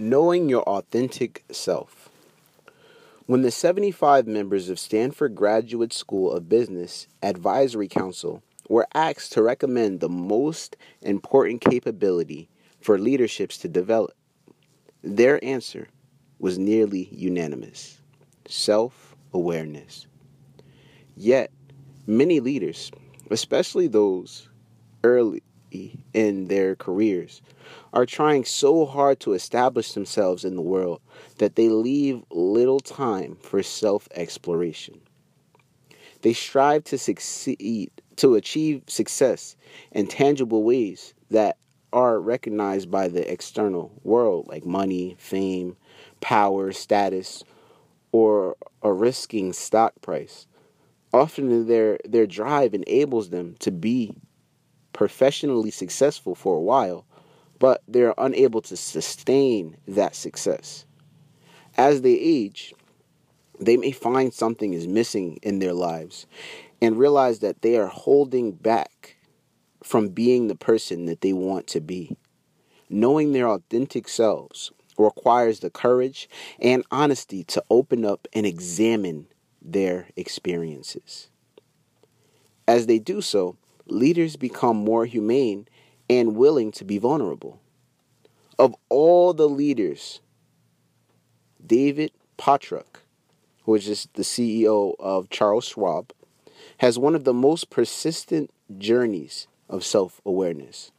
Knowing your authentic self. When the 75 members of Stanford Graduate School of Business Advisory Council were asked to recommend the most important capability for leaderships to develop, their answer was nearly unanimous self awareness. Yet, many leaders, especially those early in their careers, are trying so hard to establish themselves in the world that they leave little time for self exploration. They strive to succeed, to achieve success in tangible ways that are recognized by the external world, like money, fame, power, status, or a risking stock price. Often their their drive enables them to be professionally successful for a while, but they're unable to sustain that success. As they age, they may find something is missing in their lives and realize that they are holding back from being the person that they want to be. Knowing their authentic selves requires the courage and honesty to open up and examine their experiences. As they do so, leaders become more humane and willing to be vulnerable. Of all the leaders, David Pottruck, who is the CEO of Charles Schwab, has one of the most persistent journeys of self awareness.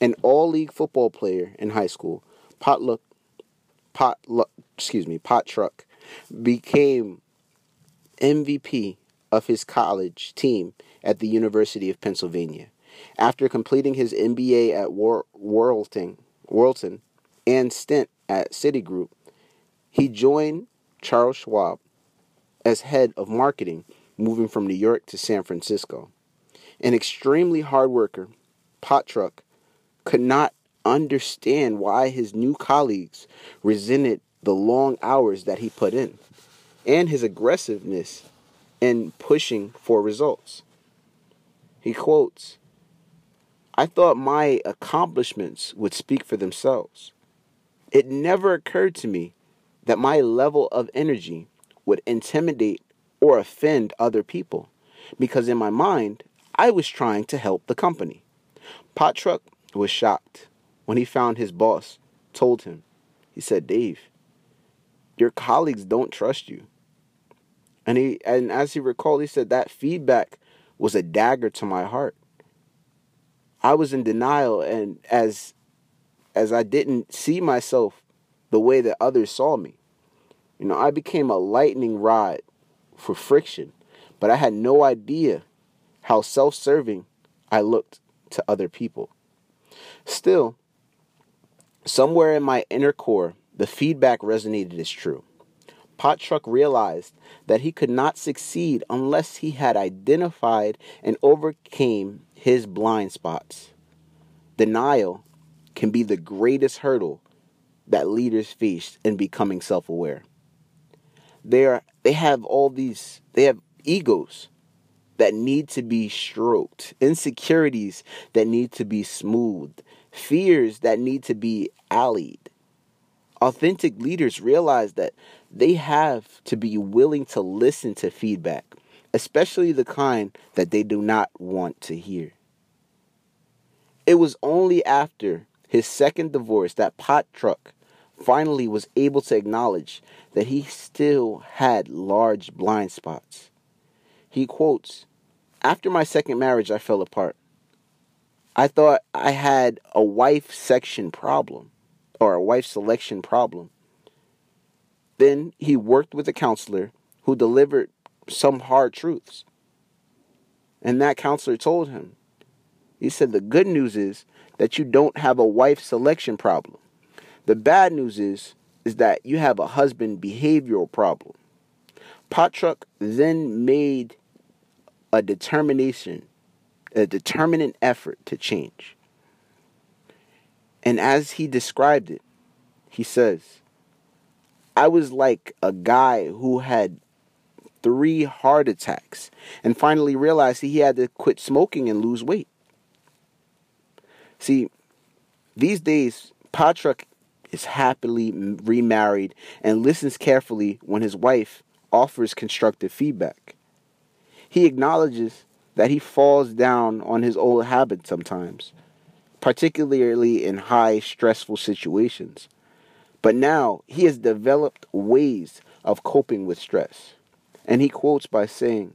An all league football player in high school, Potluck, Potluck, excuse me, Pottruck became MVP of his college team at the University of Pennsylvania. After completing his MBA at Worlton, Worlton and stint at Citigroup, he joined Charles Schwab as head of marketing, moving from New York to San Francisco. An extremely hard worker, Pottruck could not understand why his new colleagues resented the long hours that he put in and his aggressiveness in pushing for results. He quotes, I thought my accomplishments would speak for themselves. It never occurred to me that my level of energy would intimidate or offend other people because in my mind, I was trying to help the company. Pottruck was shocked when he found his boss told him, he said, Dave, your colleagues don't trust you. And he and as he recalled, he said that feedback was a dagger to my heart. I was in denial and as as I didn't see myself the way that others saw me. You know, I became a lightning rod for friction, but I had no idea how self-serving I looked to other people. Still, somewhere in my inner core, the feedback resonated as true. Pottruck realized that he could not succeed unless he had identified and overcame his blind spots. Denial can be the greatest hurdle that leaders face in becoming self-aware. They are they have all these they have egos that need to be stroked, insecurities that need to be smoothed, fears that need to be allayed. Authentic leaders realize that they have to be willing to listen to feedback, especially the kind that they do not want to hear. It was only after his second divorce that Pottruck finally was able to acknowledge that he still had large blind spots. He quotes, After my second marriage, I fell apart. I thought I had a wife section problem or a wife selection problem. Then he worked with a counselor who delivered some hard truths. And that counselor told him, he said, the good news is that you don't have a wife selection problem. The bad news is, is that you have a husband behavioral problem. Pottruck then made a determination, a determinate effort to change. And as he described it, he says, I was like a guy who had three heart attacks and finally realized he had to quit smoking and lose weight. See, these days, Pottruck is happily remarried and listens carefully when his wife offers constructive feedback. He acknowledges that he falls down on his old habits sometimes, particularly in high stressful situations. But now he has developed ways of coping with stress. And he quotes by saying,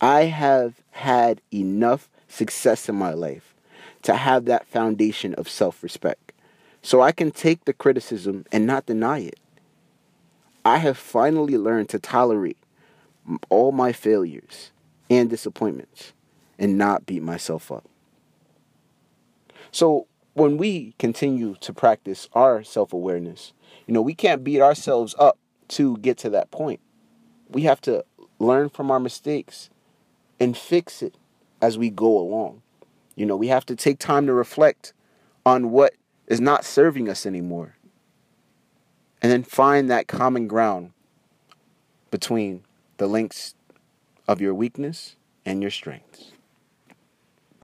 I have had enough success in my life to have that foundation of self respect. So I can take the criticism and not deny it. I have finally learned to tolerate all my failures and disappointments and not beat myself up. So when we continue to practice our self awareness, you know, we can't beat ourselves up to get to that point. We have to learn from our mistakes and fix it as we go along. You know, we have to take time to reflect on what is not serving us anymore. And then find that common ground between the links of your weakness and your strengths.